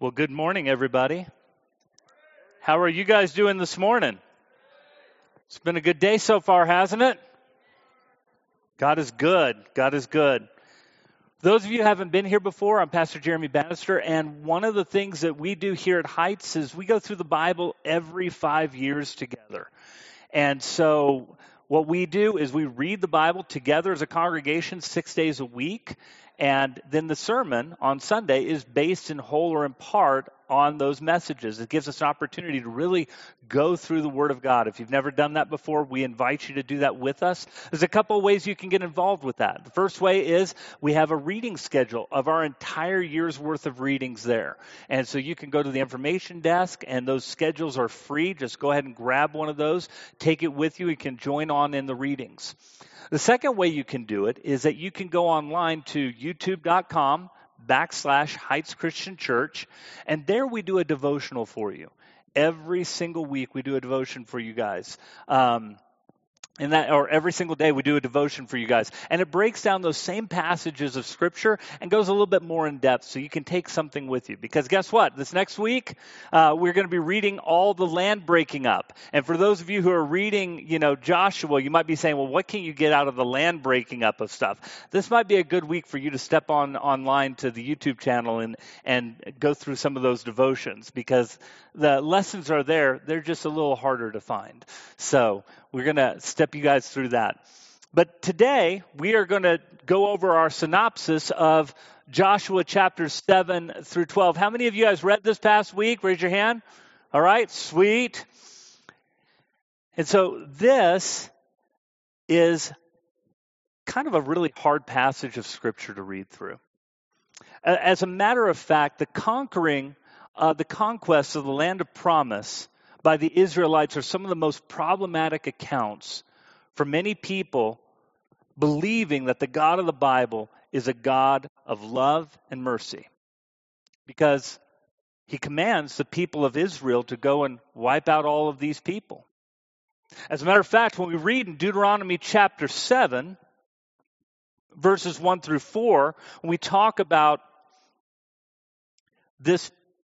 Well, good morning, everybody. How are you guys doing this morning? It's been a good day so far, hasn't it? God is good. God is good. Those of you who haven't been here before, I'm Pastor Jeremy Bannister, and one of the things that we do here at Heights is we go through the Bible every five years together. And so what we do is we read the Bible together as a congregation six days a week, and then the sermon on Sunday is based in whole or in part on those messages. It gives us an opportunity to really go through the Word of God. If you've never done that before, we invite you to do that with us. There's a couple of ways you can get involved with that. The first way is we have a reading schedule of our entire year's worth of readings there. And so you can go to the information desk, and those schedules are free. Just go ahead and grab one of those, take it with you. You can join on in the readings. The second way you can do it is that you can go online to youtube.com backslash Heights Christian Church, and there we do a devotional for you. Every single week we do a devotion for you guys. Um, and that or every single day we do a devotion for you guys. And it breaks down those same passages of scripture and goes a little bit more in depth so you can take something with you. Because guess what? This next week uh, we're going to be reading all the land breaking up. And for those of you who are reading you know joshua you might be saying well what can you get out of the land breaking up of stuff? This might be a good week for you to step on online to the youtube channel and and go through some of those devotions because the lessons are there. They're just a little harder to find. So we're going to step you guys through that. But today, we are going to go over our synopsis of Joshua chapters 7 through 12. How many of you guys read this past week? Raise your hand. All right, sweet. And so this is kind of a really hard passage of Scripture to read through. As a matter of fact, the conquering, uh, the conquest of the land of promise by the Israelites are some of the most problematic accounts for many people believing that the God of the Bible is a God of love and mercy. Because he commands the people of Israel to go and wipe out all of these people. As a matter of fact, when we read in Deuteronomy chapter 7, verses 1 through 4, when we talk about this,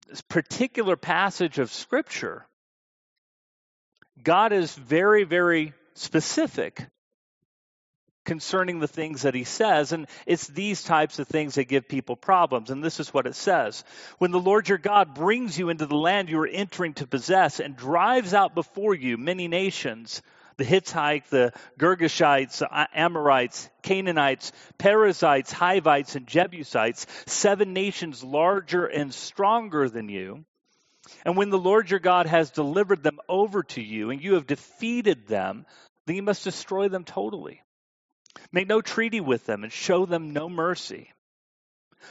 this particular passage of Scripture, God is very, very specific concerning the things that he says. And it's these types of things that give people problems. And this is what it says When the Lord your God brings you into the land you are entering to possess and drives out before you many nations, the Hittites, the Girgashites, Amorites, Canaanites, Perizzites, Hivites, and Jebusites, seven nations larger and stronger than you, and when the Lord your God has delivered them over to you and you have defeated them, then you must destroy them totally. Make no treaty with them and show them no mercy.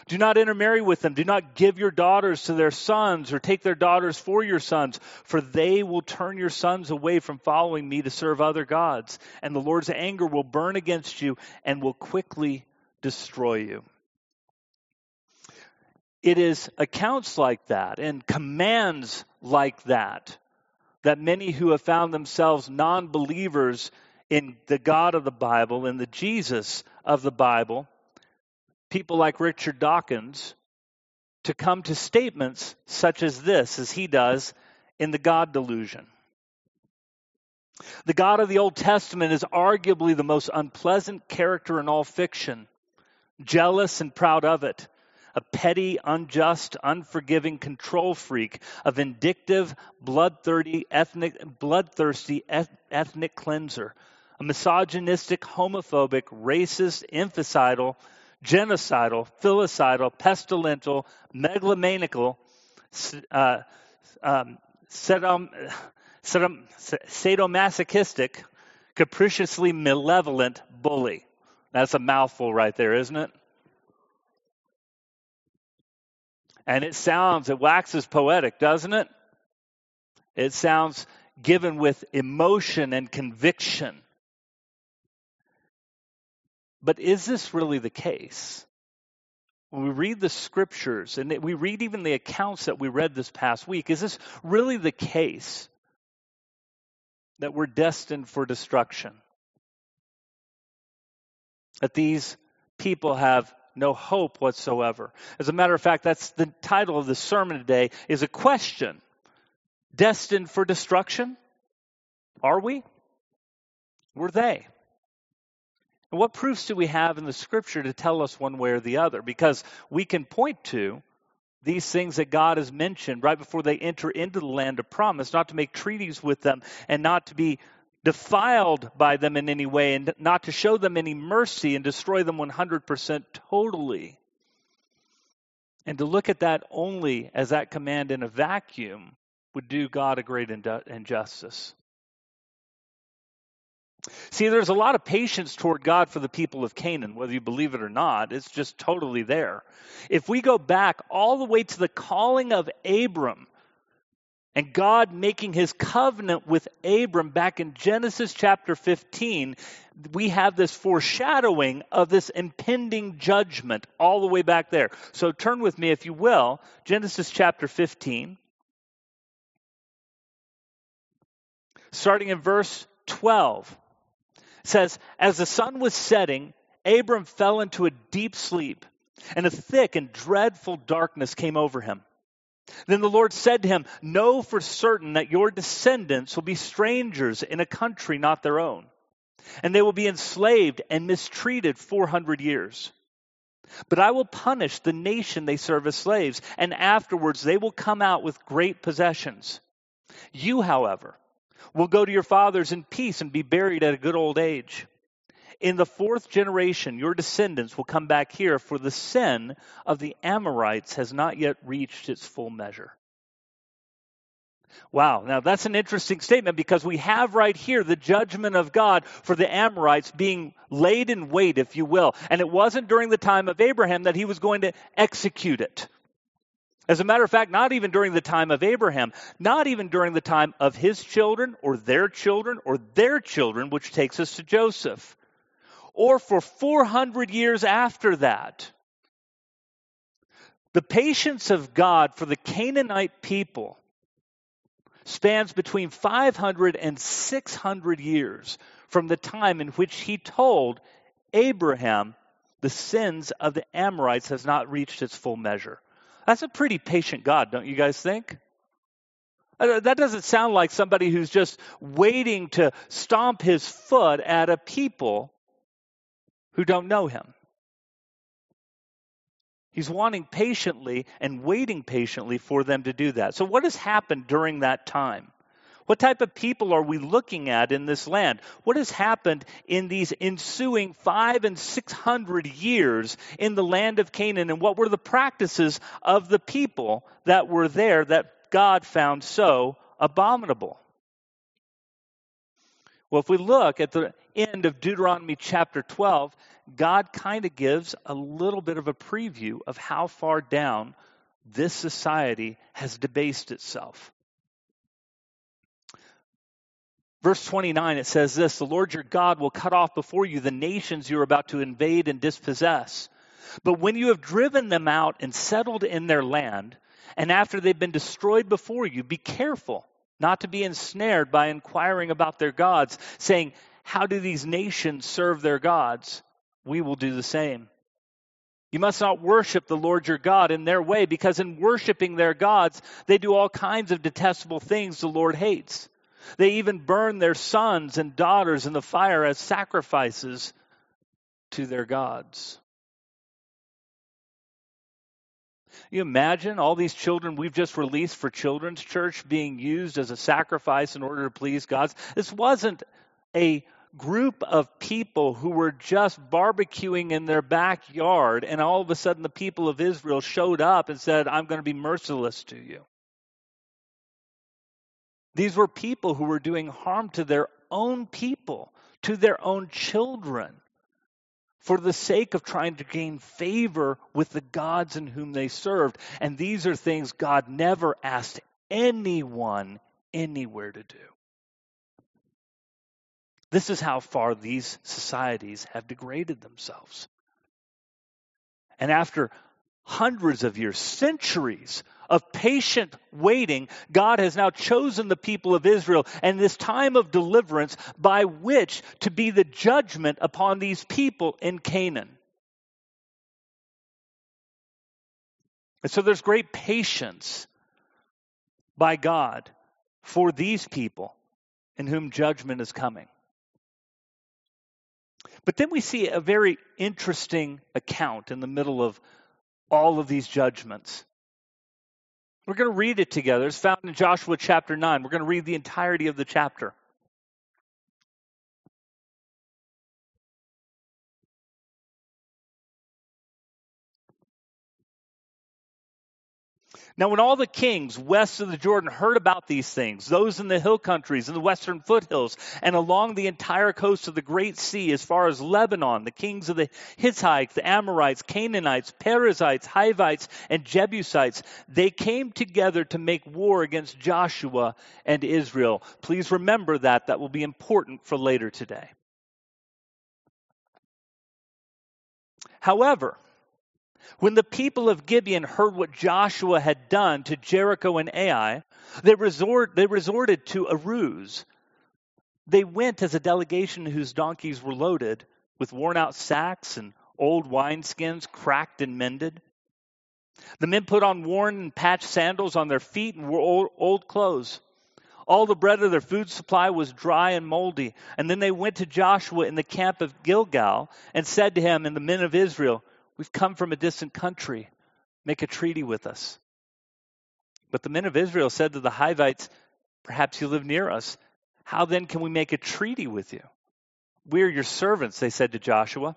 Do not intermarry with them. Do not give your daughters to their sons or take their daughters for your sons, for they will turn your sons away from following me to serve other gods. And the Lord's anger will burn against you and will quickly destroy you. It is accounts like that and commands like that that many who have found themselves non believers in the God of the Bible, in the Jesus of the Bible, people like Richard Dawkins, to come to statements such as this, as he does in The God Delusion. The God of the Old Testament is arguably the most unpleasant character in all fiction, jealous and proud of it a petty, unjust, unforgiving control freak, a vindictive, bloodthirsty, ethnic, bloodthirsty ethnic cleanser, a misogynistic, homophobic, racist, infanticidal, genocidal, filicidal, pestilential, megalomaniacal, uh, um, sadom, sadom, sadomasochistic, capriciously malevolent bully. That's a mouthful right there, isn't it? And it sounds, it waxes poetic, doesn't it? It sounds given with emotion and conviction. But is this really the case? When we read the scriptures and we read even the accounts that we read this past week, is this really the case that we're destined for destruction? That these people have no hope whatsoever. As a matter of fact, that's the title of the sermon today is a question. Destined for destruction? Are we? Were they? And what proofs do we have in the scripture to tell us one way or the other? Because we can point to these things that God has mentioned right before they enter into the land of promise, not to make treaties with them and not to be defiled by them in any way and not to show them any mercy and destroy them 100% totally. And to look at that only as that command in a vacuum would do God a great injustice. See, there's a lot of patience toward God for the people of Canaan, whether you believe it or not. It's just totally there. If we go back all the way to the calling of Abram and God making his covenant with Abram back in Genesis chapter 15, we have this foreshadowing of this impending judgment all the way back there. So turn with me, if you will, Genesis chapter 15. Starting in verse 12 says, As the sun was setting, Abram fell into a deep sleep, and a thick and dreadful darkness came over him. Then the Lord said to him, Know for certain that your descendants will be strangers in a country not their own, and they will be enslaved and mistreated 400 years. But I will punish the nation they serve as slaves, and afterwards they will come out with great possessions. You, however, will go to your fathers in peace and be buried at a good old age. In the fourth generation, your descendants will come back here, for the sin of the Amorites has not yet reached its full measure. Wow, now that's an interesting statement because we have right here the judgment of God for the Amorites being laid in wait, if you will. And it wasn't during the time of Abraham that he was going to execute it. As a matter of fact, not even during the time of Abraham, not even during the time of his children or their children or their children, which takes us to Joseph, or for 400 years after that. The patience of God for the Canaanite people spans between 500 and 600 years from the time in which he told Abraham the sins of the Amorites has not reached its full measure. That's a pretty patient God, don't you guys think? Uh, that doesn't sound like somebody who's just waiting to stomp his foot at a people who don't know him. He's wanting patiently and waiting patiently for them to do that. So, what has happened during that time? What type of people are we looking at in this land? What has happened in these ensuing five and six hundred years in the land of Canaan? And what were the practices of the people that were there that God found so abominable? Well, if we look at the end of Deuteronomy chapter 12, God kind of gives a little bit of a preview of how far down this society has debased itself. Verse 29, it says this The Lord your God will cut off before you the nations you are about to invade and dispossess. But when you have driven them out and settled in their land, and after they've been destroyed before you, be careful not to be ensnared by inquiring about their gods, saying, How do these nations serve their gods? We will do the same. You must not worship the Lord your God in their way, because in worshiping their gods, they do all kinds of detestable things the Lord hates. They even burn their sons and daughters in the fire as sacrifices to their gods. You imagine all these children we've just released for children's church being used as a sacrifice in order to please God. This wasn't a group of people who were just barbecuing in their backyard, and all of a sudden the people of Israel showed up and said, I'm going to be merciless to you. These were people who were doing harm to their own people, to their own children, for the sake of trying to gain favor with the gods in whom they served. And these are things God never asked anyone anywhere to do. This is how far these societies have degraded themselves. And after hundreds of years, centuries of patient waiting, God has now chosen the people of Israel and this time of deliverance by which to be the judgment upon these people in Canaan. And so there's great patience by God for these people in whom judgment is coming. But then we see a very interesting account in the middle of all of these judgments. We're going to read it together. It's found in Joshua chapter 9. We're going to read the entirety of the chapter. Now, when all the kings west of the Jordan heard about these things, those in the hill countries and the western foothills, and along the entire coast of the Great Sea, as far as Lebanon, the kings of the Hittites, the Amorites, Canaanites, Perizzites, Hivites, and Jebusites, they came together to make war against Joshua and Israel. Please remember that. That will be important for later today. However, when the people of Gibeon heard what Joshua had done to Jericho and Ai, they, resort, they resorted to a ruse. They went as a delegation whose donkeys were loaded with worn out sacks and old wineskins cracked and mended. The men put on worn and patched sandals on their feet and wore old, old clothes. All the bread of their food supply was dry and moldy. And then they went to Joshua in the camp of Gilgal and said to him and the men of Israel, We've come from a distant country. Make a treaty with us. But the men of Israel said to the Hivites, Perhaps you live near us. How then can we make a treaty with you? We are your servants, they said to Joshua.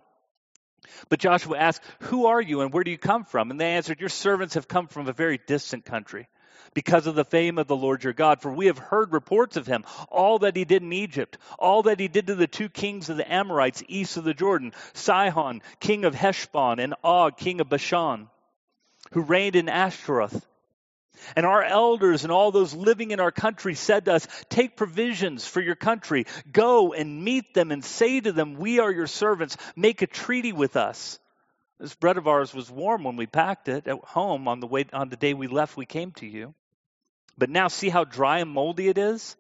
But Joshua asked, Who are you and where do you come from? And they answered, Your servants have come from a very distant country because of the fame of the Lord your God. For we have heard reports of him, all that he did in Egypt, all that he did to the two kings of the Amorites east of the Jordan, Sihon, king of Heshbon, and Og, king of Bashan, who reigned in Ashtaroth. And our elders and all those living in our country said to us, Take provisions for your country. Go and meet them and say to them, We are your servants. Make a treaty with us. This bread of ours was warm when we packed it at home on the way on the day we left we came to you. But now see how dry and moldy it is?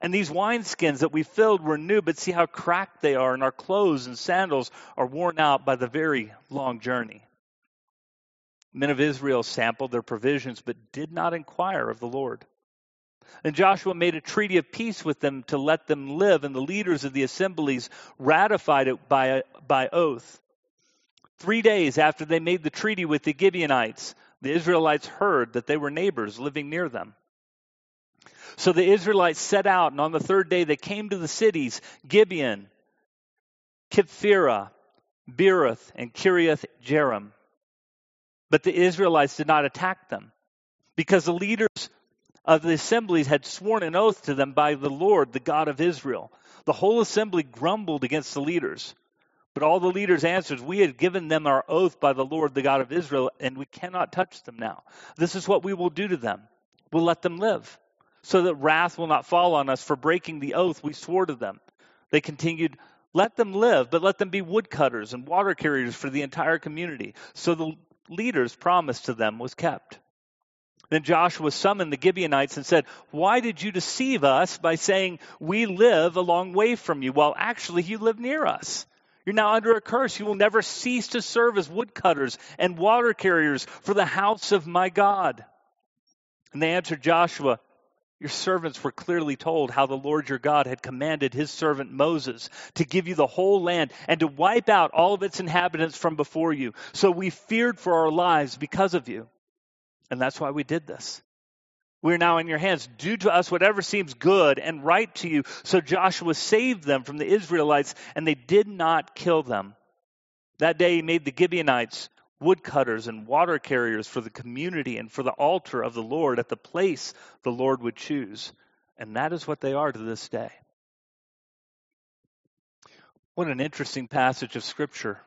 And these wineskins that we filled were new, but see how cracked they are, and our clothes and sandals are worn out by the very long journey. Men of Israel sampled their provisions, but did not inquire of the Lord. And Joshua made a treaty of peace with them to let them live, and the leaders of the assemblies ratified it by, by oath. Three days after they made the treaty with the Gibeonites, the Israelites heard that they were neighbors living near them. So the Israelites set out, and on the third day they came to the cities Gibeon, Kephirah, Beeroth, and Kiriath Jearim. But the Israelites did not attack them, because the leaders of the assemblies had sworn an oath to them by the Lord, the God of Israel. The whole assembly grumbled against the leaders. But all the leaders answered, We had given them our oath by the Lord, the God of Israel, and we cannot touch them now. This is what we will do to them. We'll let them live, so that wrath will not fall on us for breaking the oath we swore to them. They continued, Let them live, but let them be woodcutters and water carriers for the entire community. So the leaders' promise to them was kept. Then Joshua summoned the Gibeonites and said, Why did you deceive us by saying, We live a long way from you, while actually you live near us? You're now under a curse. You will never cease to serve as woodcutters and water carriers for the house of my God. And they answered Joshua, Your servants were clearly told how the Lord your God had commanded his servant Moses to give you the whole land and to wipe out all of its inhabitants from before you. So we feared for our lives because of you. And that's why we did this. We are now in your hands. Do to us whatever seems good and right to you. So Joshua saved them from the Israelites, and they did not kill them. That day he made the Gibeonites woodcutters and water carriers for the community and for the altar of the Lord at the place the Lord would choose. And that is what they are to this day. What an interesting passage of Scripture.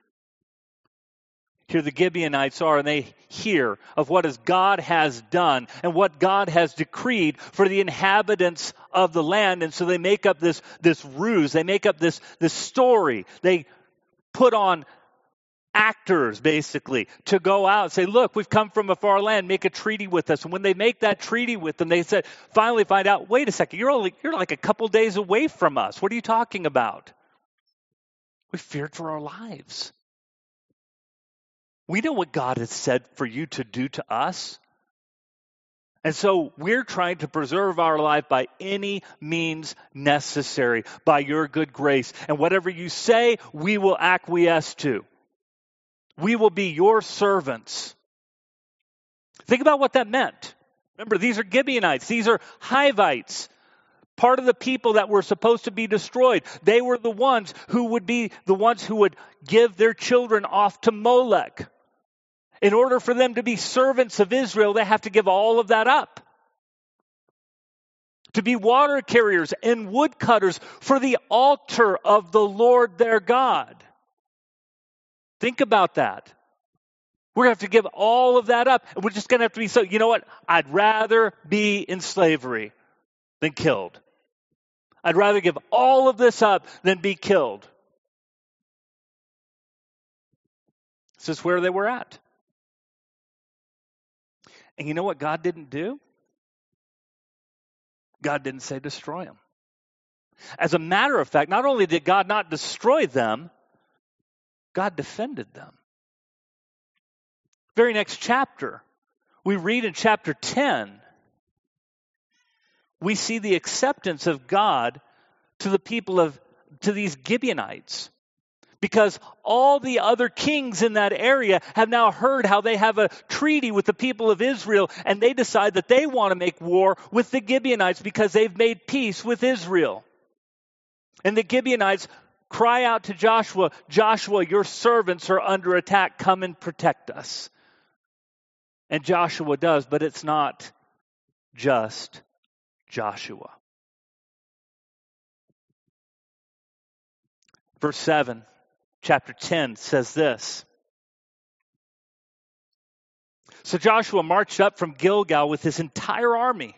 Here the Gibeonites are, and they hear of what God has done and what God has decreed for the inhabitants of the land. And so they make up this, this ruse. They make up this, this story. They put on actors, basically, to go out and say, Look, we've come from a far land, make a treaty with us. And when they make that treaty with them, they said, finally find out, wait a second, you're only you're like a couple days away from us. What are you talking about? We feared for our lives. We know what God has said for you to do to us. And so we're trying to preserve our life by any means necessary, by your good grace. And whatever you say, we will acquiesce to. We will be your servants. Think about what that meant. Remember, these are Gibeonites, these are Hivites, part of the people that were supposed to be destroyed. They were the ones who would be the ones who would give their children off to Molech. In order for them to be servants of Israel, they have to give all of that up. To be water carriers and woodcutters for the altar of the Lord their God. Think about that. We're going to have to give all of that up. And we're just going to have to be so, you know what? I'd rather be in slavery than killed. I'd rather give all of this up than be killed. This is where they were at. And you know what God didn't do? God didn't say destroy them. As a matter of fact, not only did God not destroy them, God defended them. Very next chapter, we read in chapter 10, we see the acceptance of God to the people of, to these Gibeonites. Because all the other kings in that area have now heard how they have a treaty with the people of Israel, and they decide that they want to make war with the Gibeonites because they've made peace with Israel. And the Gibeonites Cry out to Joshua, Joshua, your servants are under attack. Come and protect us. And Joshua does, but it's not just Joshua. Verse 7, chapter 10 says this. So Joshua marched up from Gilgal with his entire army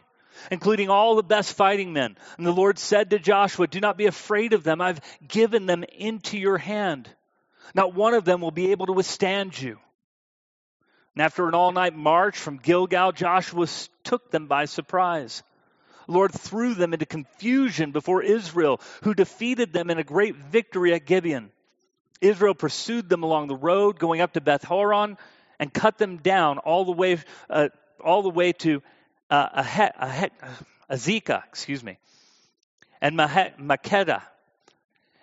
including all the best fighting men. And the Lord said to Joshua, Do not be afraid of them. I've given them into your hand. Not one of them will be able to withstand you. And after an all night march from Gilgal, Joshua took them by surprise. The Lord threw them into confusion before Israel, who defeated them in a great victory at Gibeon. Israel pursued them along the road going up to Beth Horon and cut them down all the way, uh, all the way to uh, Azekah, excuse me, and Makkedah.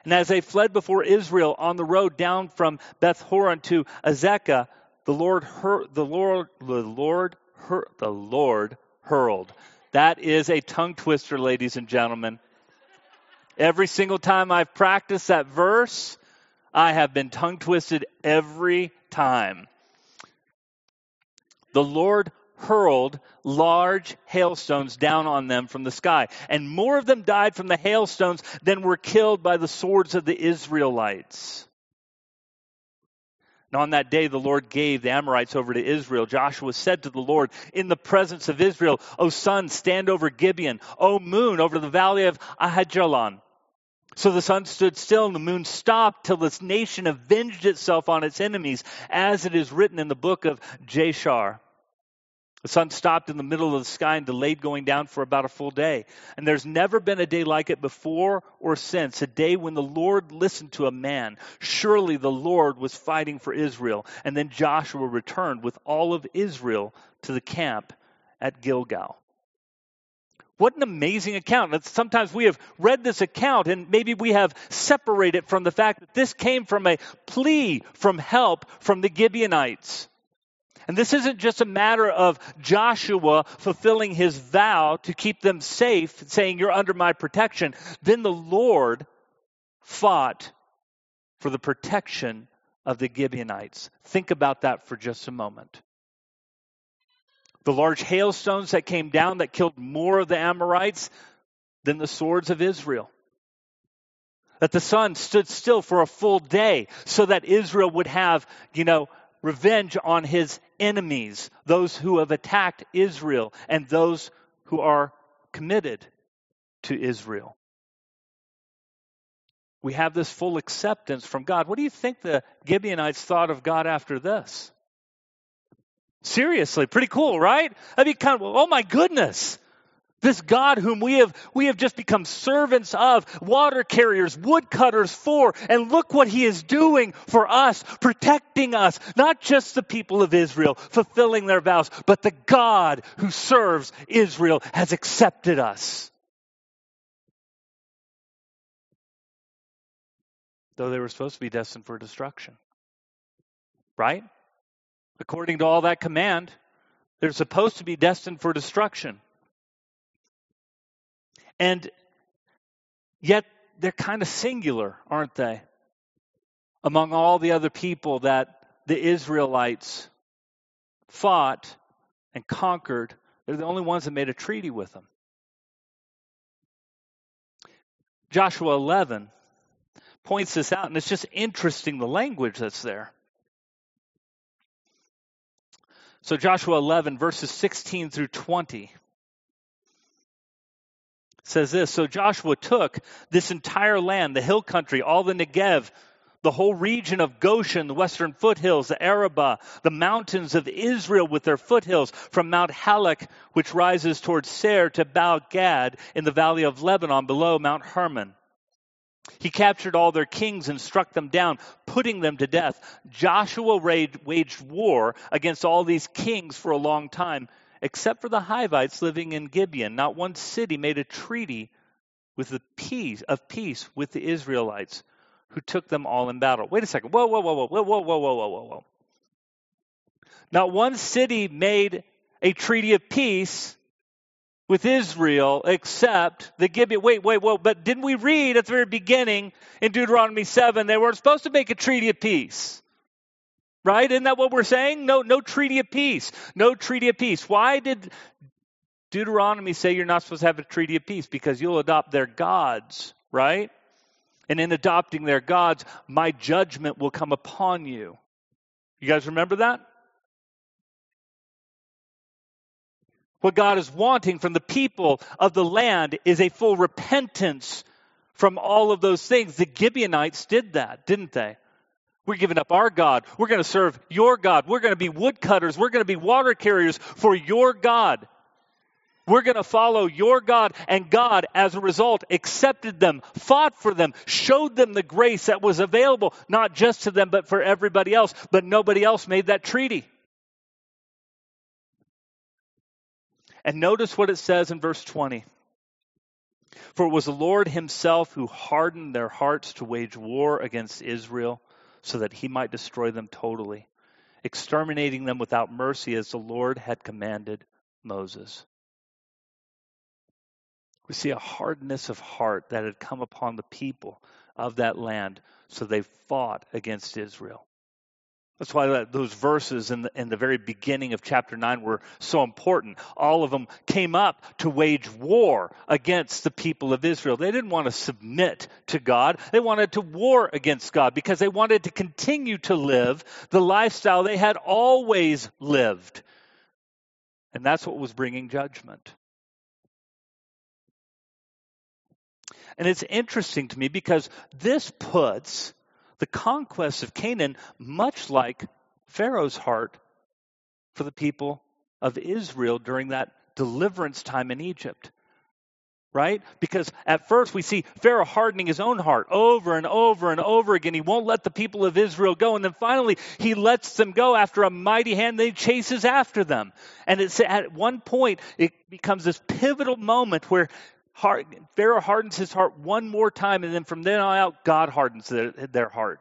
And as they fled before Israel on the road down from Beth Horon to Azekah, the Lord, hur- the Lord, the Lord, hur- the Lord hurled. That is a tongue twister, ladies and gentlemen. Every single time I've practiced that verse, I have been tongue twisted every time. The Lord hurled large hailstones down on them from the sky. And more of them died from the hailstones than were killed by the swords of the Israelites. And on that day, the Lord gave the Amorites over to Israel. Joshua said to the Lord in the presence of Israel, O sun, stand over Gibeon. O moon, over the valley of Aijalon. So the sun stood still and the moon stopped till this nation avenged itself on its enemies, as it is written in the book of Jashar. The sun stopped in the middle of the sky and delayed going down for about a full day. And there's never been a day like it before or since, a day when the Lord listened to a man. Surely the Lord was fighting for Israel. And then Joshua returned with all of Israel to the camp at Gilgal. What an amazing account. Sometimes we have read this account and maybe we have separated from the fact that this came from a plea from help from the Gibeonites. And this isn't just a matter of Joshua fulfilling his vow to keep them safe, saying, You're under my protection. Then the Lord fought for the protection of the Gibeonites. Think about that for just a moment. The large hailstones that came down that killed more of the Amorites than the swords of Israel. That the sun stood still for a full day so that Israel would have, you know, revenge on his enemies, those who have attacked Israel, and those who are committed to Israel. We have this full acceptance from God. What do you think the Gibeonites thought of God after this? Seriously, pretty cool, right? I mean, kind of, oh my goodness. This God whom we have, we have just become servants of, water carriers, woodcutters for, and look what he is doing for us, protecting us, not just the people of Israel, fulfilling their vows, but the God who serves Israel has accepted us. Though they were supposed to be destined for destruction. Right? According to all that command, they're supposed to be destined for destruction. And yet they're kind of singular, aren't they? Among all the other people that the Israelites fought and conquered, they're the only ones that made a treaty with them. Joshua 11 points this out, and it's just interesting the language that's there. So, Joshua 11, verses 16 through 20 says this So Joshua took this entire land, the hill country, all the Negev, the whole region of Goshen, the western foothills, the Arabah, the mountains of Israel with their foothills, from Mount Halak, which rises towards Seir, to Baal Gad in the valley of Lebanon below Mount Hermon. He captured all their kings and struck them down, putting them to death. Joshua waged war against all these kings for a long time except for the Hivites living in Gibeon. Not one city made a treaty with the peace of peace with the Israelites, who took them all in battle. Wait a second. Whoa, whoa, whoa, whoa, whoa, whoa, whoa, whoa, whoa, whoa. Not one city made a treaty of peace with Israel except the Gibeon. Wait, wait, wait. But didn't we read at the very beginning in Deuteronomy 7 they weren't supposed to make a treaty of peace? Right? Isn't that what we're saying? No, no treaty of peace. No treaty of peace. Why did Deuteronomy say you're not supposed to have a treaty of peace? Because you'll adopt their gods, right? And in adopting their gods, my judgment will come upon you. You guys remember that? What God is wanting from the people of the land is a full repentance from all of those things. The Gibeonites did that, didn't they? We're giving up our God. We're going to serve your God. We're going to be woodcutters. We're going to be water carriers for your God. We're going to follow your God. And God, as a result, accepted them, fought for them, showed them the grace that was available, not just to them, but for everybody else. But nobody else made that treaty. And notice what it says in verse 20. For it was the Lord Himself who hardened their hearts to wage war against Israel so that he might destroy them totally, exterminating them without mercy as the Lord had commanded Moses. We see a hardness of heart that had come upon the people of that land, so they fought against Israel. That's why those verses in the, in the very beginning of chapter 9 were so important. All of them came up to wage war against the people of Israel. They didn't want to submit to God. They wanted to war against God because they wanted to continue to live the lifestyle they had always lived. And that's what was bringing judgment. And it's interesting to me because this puts the conquest of Canaan much like Pharaoh's heart for the people of Israel during that deliverance time in Egypt. Right? Because at first we see Pharaoh hardening his own heart over and over and over again. He won't let the people of Israel go. And then finally he lets them go after a mighty hand. Then he chases after them. And it's at one point it becomes this pivotal moment where Pharaoh hardens his heart one more time, and then from then on out, God hardens their, their heart.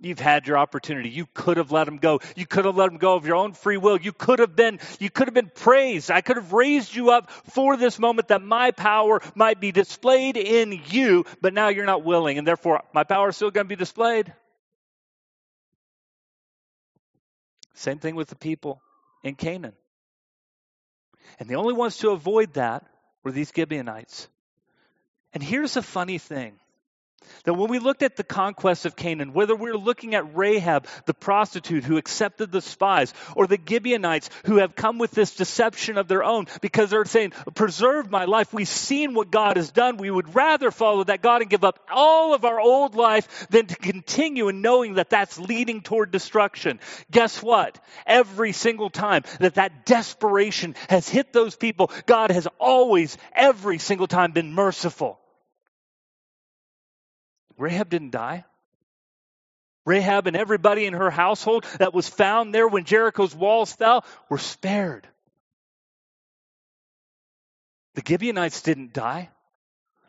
You've had your opportunity. You could have let him go. You could have let him go of your own free will. You could have been, you could have been praised. I could have raised you up for this moment that my power might be displayed in you, but now you're not willing, and therefore my power is still going to be displayed. Same thing with the people in Canaan. And the only ones to avoid that were these Gibeonites. And here's a funny thing That when we looked at the conquest of Canaan, whether we are looking at Rahab, the prostitute who accepted the spies, or the Gibeonites who have come with this deception of their own because they're saying, Preserve my life. We've seen what God has done. We would rather follow that God and give up all of our old life than to continue in knowing that that's leading toward destruction. Guess what? Every single time that that desperation has hit those people, God has always, every single time been merciful. Rahab didn't die. Rahab and everybody in her household that was found there when Jericho's walls fell were spared. The Gibeonites didn't die.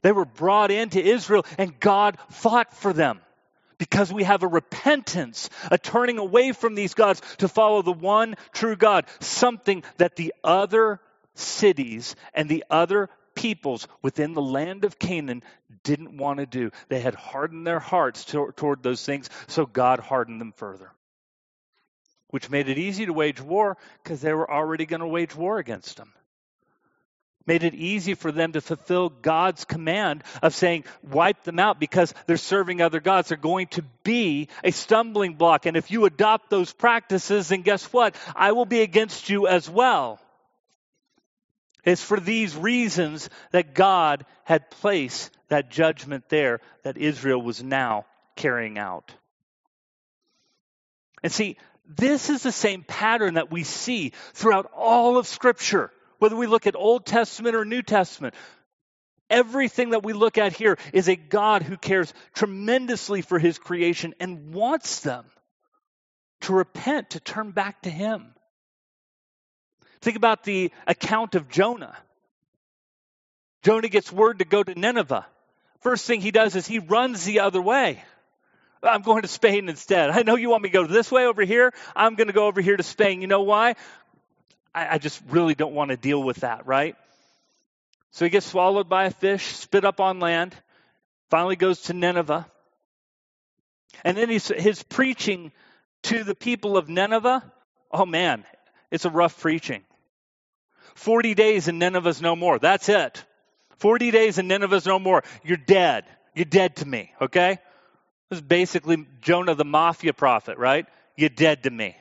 They were brought into Israel and God fought for them because we have a repentance, a turning away from these gods to follow the one true God, something that the other cities and the other peoples within the land of Canaan didn't want to do. They had hardened their hearts to, toward those things, so God hardened them further. Which made it easy to wage war because they were already going to wage war against them. Made it easy for them to fulfill God's command of saying, wipe them out because they're serving other gods. They're going to be a stumbling block. And if you adopt those practices, then guess what? I will be against you as well. It's for these reasons that God had placed that judgment there that Israel was now carrying out. And see, this is the same pattern that we see throughout all of Scripture, whether we look at Old Testament or New Testament. Everything that we look at here is a God who cares tremendously for his creation and wants them to repent, to turn back to him. Think about the account of Jonah. Jonah gets word to go to Nineveh. First thing he does is he runs the other way. I'm going to Spain instead. I know you want me to go this way over here. I'm going to go over here to Spain. You know why? I, I just really don't want to deal with that, right? So he gets swallowed by a fish, spit up on land, finally goes to Nineveh. And then he's, his preaching to the people of Nineveh, oh man, it's a rough preaching. 40 days and Nineveh's no more. That's it. 40 days and Nineveh's no more. You're dead. You're dead to me, okay? This is basically Jonah the mafia prophet, right? You're dead to me.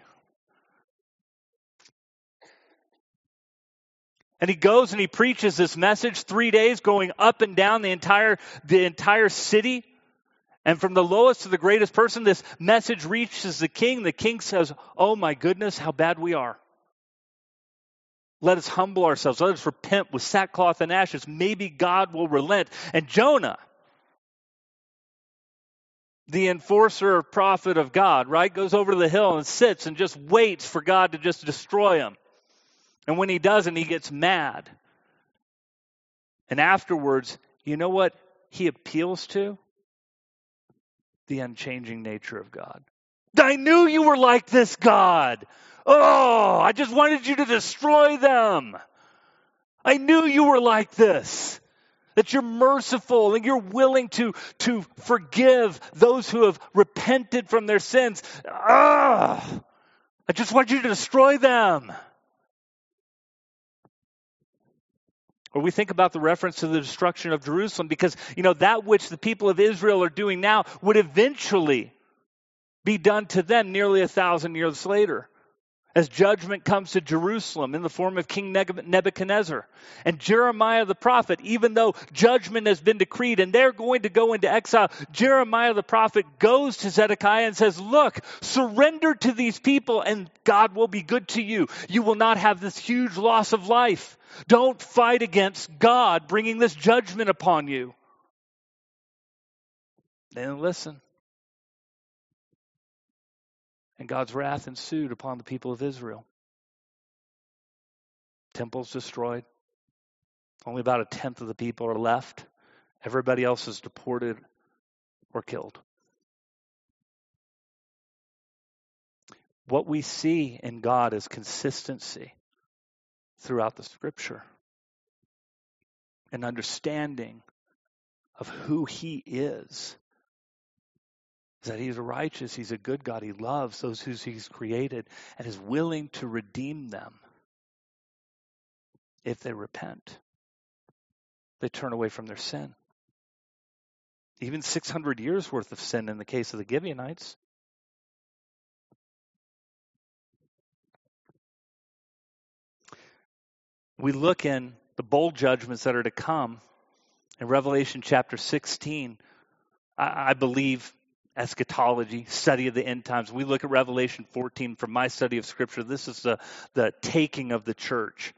And he goes and he preaches this message three days, going up and down the entire, the entire city. And from the lowest to the greatest person, this message reaches the king. The king says, Oh my goodness, how bad we are. Let us humble ourselves. Let us repent with sackcloth and ashes. Maybe God will relent. And Jonah, the enforcer prophet of God, right, goes over to the hill and sits and just waits for God to just destroy him. And when he doesn't, he gets mad. And afterwards, you know what he appeals to? The unchanging nature of God. I knew you were like this, God. Oh, I just wanted you to destroy them. I knew you were like this. That you're merciful and you're willing to, to forgive those who have repented from their sins. Ah, I just want you to destroy them. Or we think about the reference to the destruction of Jerusalem because, you know, that which the people of Israel are doing now would eventually be done to them nearly a thousand years later as judgment comes to Jerusalem in the form of King Nebuchadnezzar. And Jeremiah the prophet, even though judgment has been decreed and they're going to go into exile, Jeremiah the prophet goes to Zedekiah and says, Look, surrender to these people and God will be good to you. You will not have this huge loss of life. Don't fight against God bringing this judgment upon you. Then listen. And God's wrath ensued upon the people of Israel. Temples destroyed. Only about a tenth of the people are left. Everybody else is deported or killed. What we see in God is consistency throughout the scripture, an understanding of who He is is that he's righteous, he's a good God, he loves those who he's created, and is willing to redeem them if they repent. They turn away from their sin. even 600 years worth of sin in the case of the Gibeonites. We look in the bold judgments that are to come in Revelation chapter 16. I, I believe eschatology, study of the end times. We look at Revelation 14 from my study of Scripture. This is the, the taking of the church.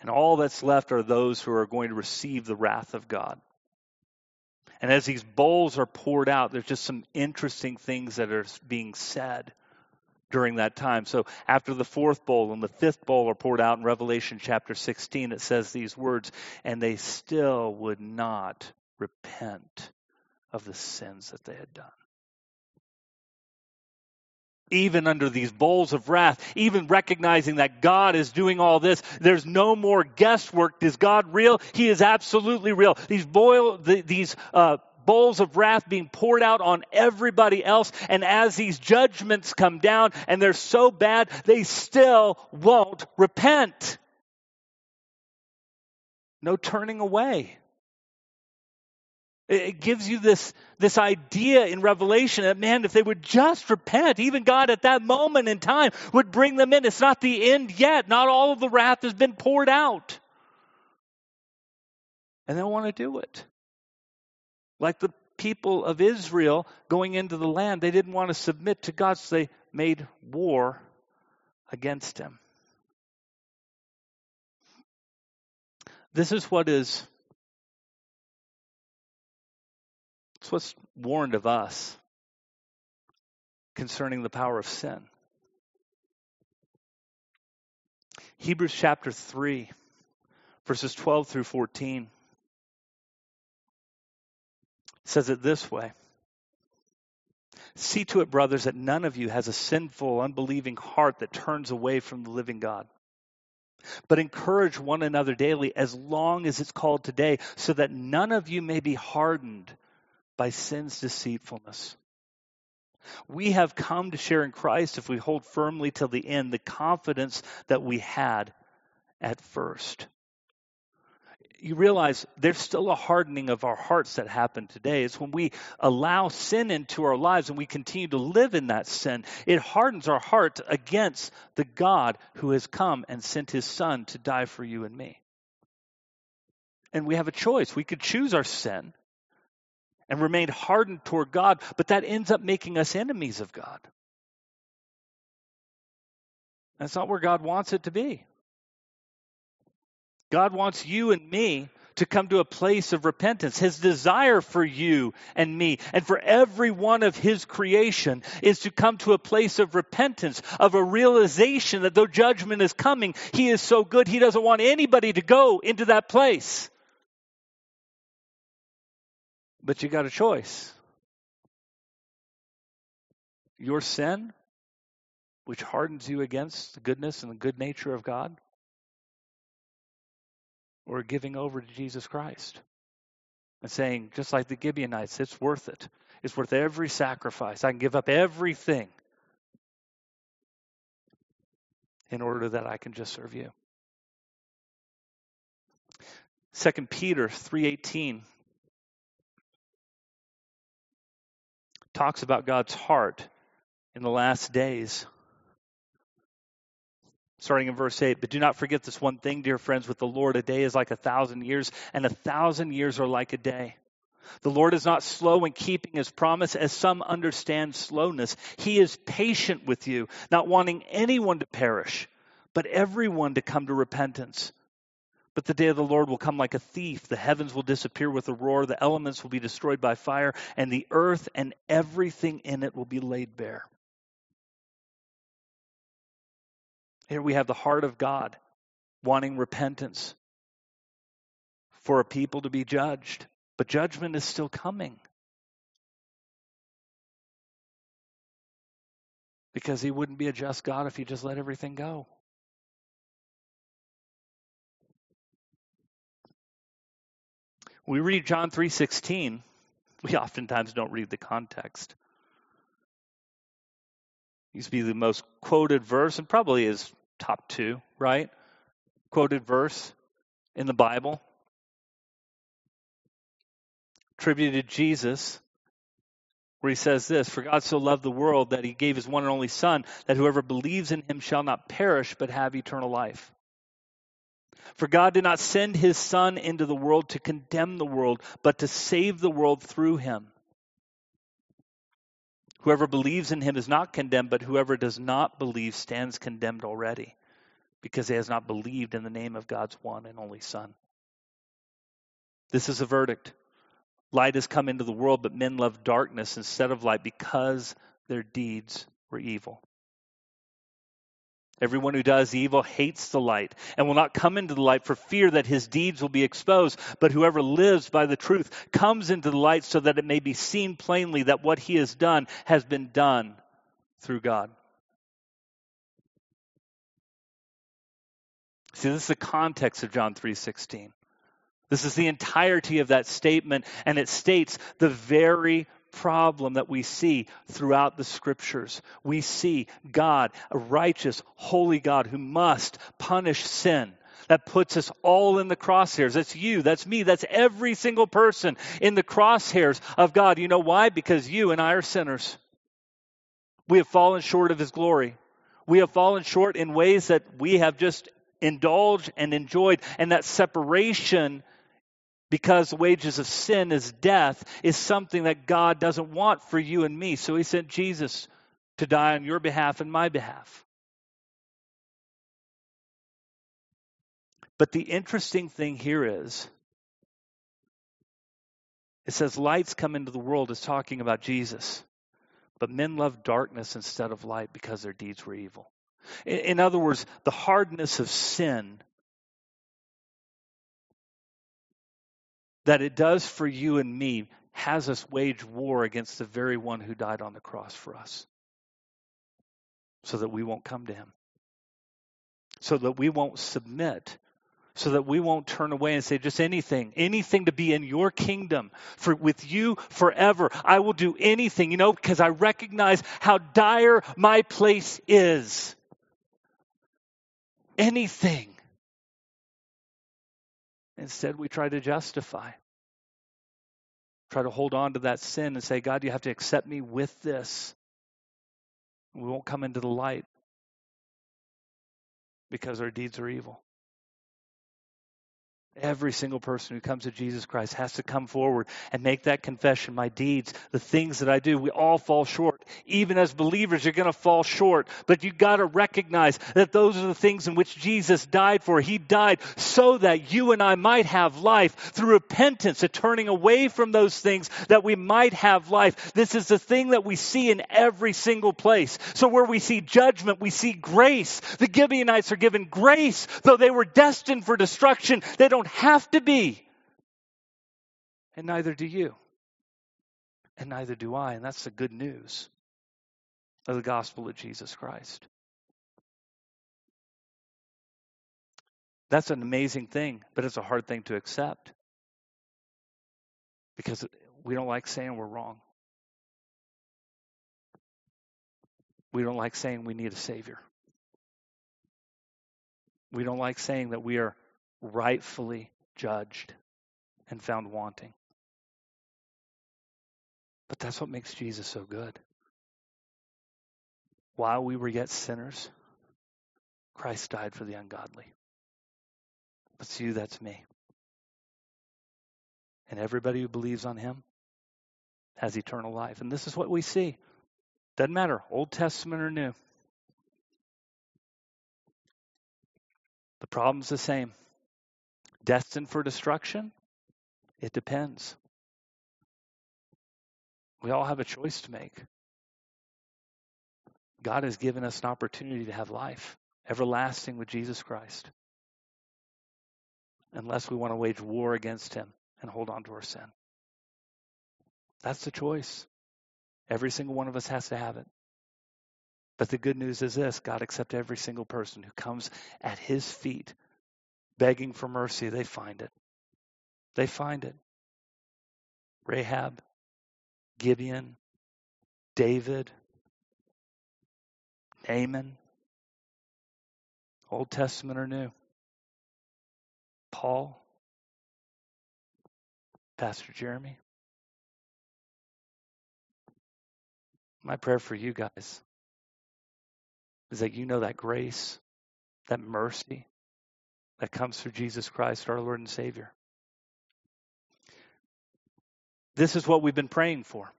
And all that's left are those who are going to receive the wrath of God. And as these bowls are poured out, there's just some interesting things that are being said during that time. So after the fourth bowl and the fifth bowl are poured out in Revelation chapter 16, it says these words, and they still would not repent of the sins that they had done even under these bowls of wrath, even recognizing that God is doing all this. There's no more guesswork. Is God real? He is absolutely real. These boil, the, these uh, bowls of wrath being poured out on everybody else, and as these judgments come down and they're so bad, they still won't repent. No turning away. It gives you this, this idea in Revelation that, man, if they would just repent, even God at that moment in time would bring them in. It's not the end yet. Not all of the wrath has been poured out. And they want to do it. Like the people of Israel going into the land, they didn't want to submit to God, so they made war against Him. This is what is It's what's warned of us concerning the power of sin. Hebrews chapter 3, verses 12 through 14 says it this way See to it, brothers, that none of you has a sinful, unbelieving heart that turns away from the living God. But encourage one another daily as long as it's called today, so that none of you may be hardened by sin's deceitfulness. We have come to share in Christ if we hold firmly till the end the confidence that we had at first. You realize there's still a hardening of our hearts that happen today. It's when we allow sin into our lives and we continue to live in that sin, it hardens our heart against the God who has come and sent his Son to die for you and me. And we have a choice. We could choose our sin and remained hardened toward God, but that ends up making us enemies of God. That's not where God wants it to be. God wants you and me to come to a place of repentance. His desire for you and me and for every one of His creation is to come to a place of repentance, of a realization that though judgment is coming, He is so good, He doesn't want anybody to go into that place. But you got a choice. Your sin, which hardens you against the goodness and the good nature of God, or giving over to Jesus Christ and saying, just like the Gibeonites, it's worth it. It's worth every sacrifice. I can give up everything in order that I can just serve you. 2 Peter 3:18 talks about God's heart in the last days. Starting in verse 8, but do not forget this one thing, dear friends, with the Lord, a day is like a thousand years, and a thousand years are like a day. The Lord is not slow in keeping his promise, as some understand slowness. He is patient with you, not wanting anyone to perish, but everyone to come to repentance. But the day of the Lord will come like a thief. The heavens will disappear with a roar, the elements will be destroyed by fire, and the earth and everything in it will be laid bare. Here we have the heart of God wanting repentance for a people to be judged, but judgment is still coming. Because he wouldn't be a just God if he just let everything go. We read John 3:16, we oftentimes don't read the context. It used to be the most quoted verse and probably is top 2, right? Quoted verse in the Bible. attributed to Jesus, where he says this For God so loved the world that he gave his one and only Son, that whoever believes in him shall not perish, but have eternal life. For God did not send his Son into the world to condemn the world, but to save the world through him. Whoever believes in him is not condemned, but whoever does not believe stands condemned already, because he has not believed in the name of God's one and only Son. This is a verdict. Light has come into the world, but men love darkness instead of light because their deeds were evil. Everyone who does evil hates the light and will not come into the light for fear that his deeds will be exposed. But whoever lives by the truth comes into the light so that it may be seen plainly that what he has done has been done through God. See, this is the context of John 3:16. This is the entirety of that statement and it states the very problem that we see throughout the scriptures. We see God, a righteous, holy God who must punish sin. That puts us all in the crosshairs. That's you, that's me, that's every single person in the crosshairs of God. You know why? Because you and I are sinners. We have fallen short of His glory. We have fallen short in ways that we have just indulged and enjoyed, and that separation because the wages of sin is death is something that God doesn't want for you and me. So he sent Jesus to die on your behalf and my behalf. But the interesting thing here is it says lights come into the world is talking about Jesus. But men love darkness instead of light because their deeds were evil. In other words, the hardness of sin that it does for you and me has us wage war against the very one who died on the cross for us so that we won't come to him, so that we won't submit. So that we won't turn away and say just anything, anything to be in your kingdom for with you forever. I will do anything, you know, because I recognize how dire my place is. Anything. Instead, we try to justify. Try to hold on to that sin and say, God, you have to accept me with this. We won't come into the light because our deeds are evil. Every single person who comes to Jesus Christ has to come forward and make that confession. My deeds, the things that I do, we all fall short. Even as believers, you're going to fall short. But you've got to recognize that those are the things in which Jesus died for. He died so that you and I might have life through repentance, a turning away from those things that we might have life. This is the thing that we see in every single place. So where we see judgment, we see grace. The Gibeonites are given grace, though they were destined for destruction. They don't don't have to be. And neither do you. And neither do I. And that's the good news of the gospel of Jesus Christ. That's an amazing thing, but it's a hard thing to accept because we don't like saying we're wrong. We don't like saying we need a Savior. We don't like saying that we are rightfully judged and found wanting. But that's what makes Jesus so good. While we were yet sinners, Christ died for the ungodly. That's you, that's me. And everybody who believes on him has eternal life. And this is what we see. Doesn't matter, Old Testament or New. The problem's the same destined for destruction? It depends. We all have a choice to make. God has given us an opportunity to have life, everlasting with Jesus Christ. Unless we want to wage war against Him and hold on to our sin. That's the choice. Every single one of us has to have it. But the good news is this God accepts every single person who comes at His feet begging for mercy, they find it. They find it. Rahab, Gibeon, David, Naaman, Old Testament or New, Paul, Pastor Jeremy. My prayer for you guys is that you know that grace, that mercy, that comes through Jesus Christ, our Lord and Savior. This is what we've been praying for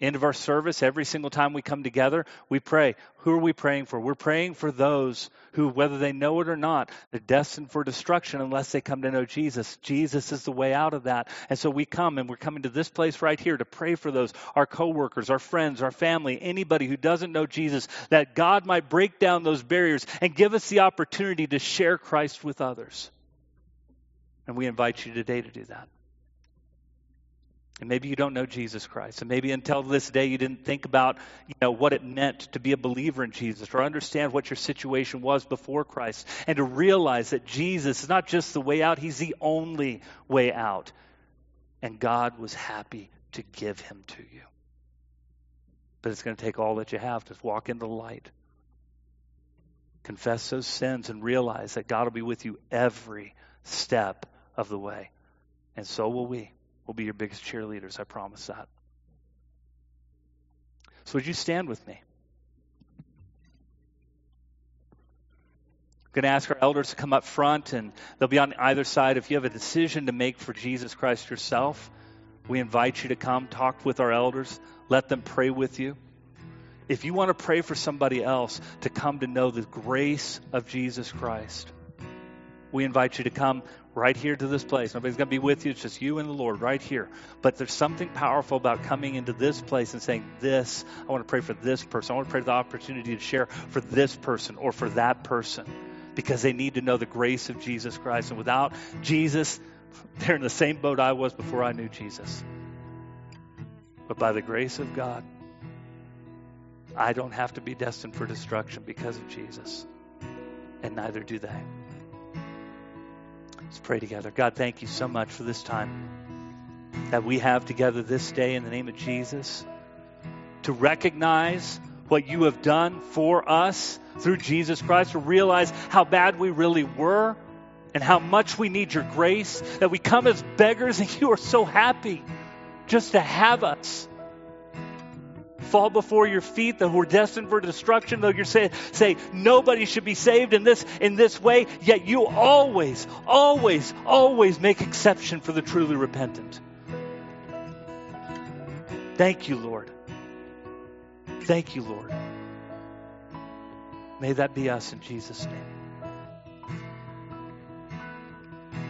end of our service, every single time we come together, we pray. Who are we praying for? We're praying for those who, whether they know it or not, they're destined for destruction unless they come to know Jesus. Jesus is the way out of that. And so we come and we're coming to this place right here to pray for those, our coworkers, our friends, our family, anybody who doesn't know Jesus, that God might break down those barriers and give us the opportunity to share Christ with others. And we invite you today to do that. And maybe you don't know Jesus Christ. And maybe until this day you didn't think about, you know, what it meant to be a believer in Jesus or understand what your situation was before Christ and to realize that Jesus is not just the way out, he's the only way out. And God was happy to give him to you. But it's going to take all that you have to walk in the light. Confess those sins and realize that God will be with you every step of the way. And so will we. We'll be your biggest cheerleaders, I promise that. So, would you stand with me? Going to ask our elders to come up front, and they'll be on either side. If you have a decision to make for Jesus Christ yourself, we invite you to come talk with our elders. Let them pray with you. If you want to pray for somebody else to come to know the grace of Jesus Christ, we invite you to come right here to this place. Nobody's going to be with you. It's just you and the Lord right here. But there's something powerful about coming into this place and saying, This, I want to pray for this person. I want to pray for the opportunity to share for this person or for that person because they need to know the grace of Jesus Christ. And without Jesus, they're in the same boat I was before I knew Jesus. But by the grace of God, I don't have to be destined for destruction because of Jesus. And neither do they. Let's pray together. God, thank you so much for this time that we have together this day in the name of Jesus to recognize what you have done for us through Jesus Christ, to realize how bad we really were and how much we need your grace, that we come as beggars and you are so happy just to have us fall before your feet, that we're destined for destruction, though you're saying, say nobody should be saved in this in this way, yet you always, always, always make exception for the truly repentant. Thank you, Lord. Thank you, Lord. May that be us in Jesus' name.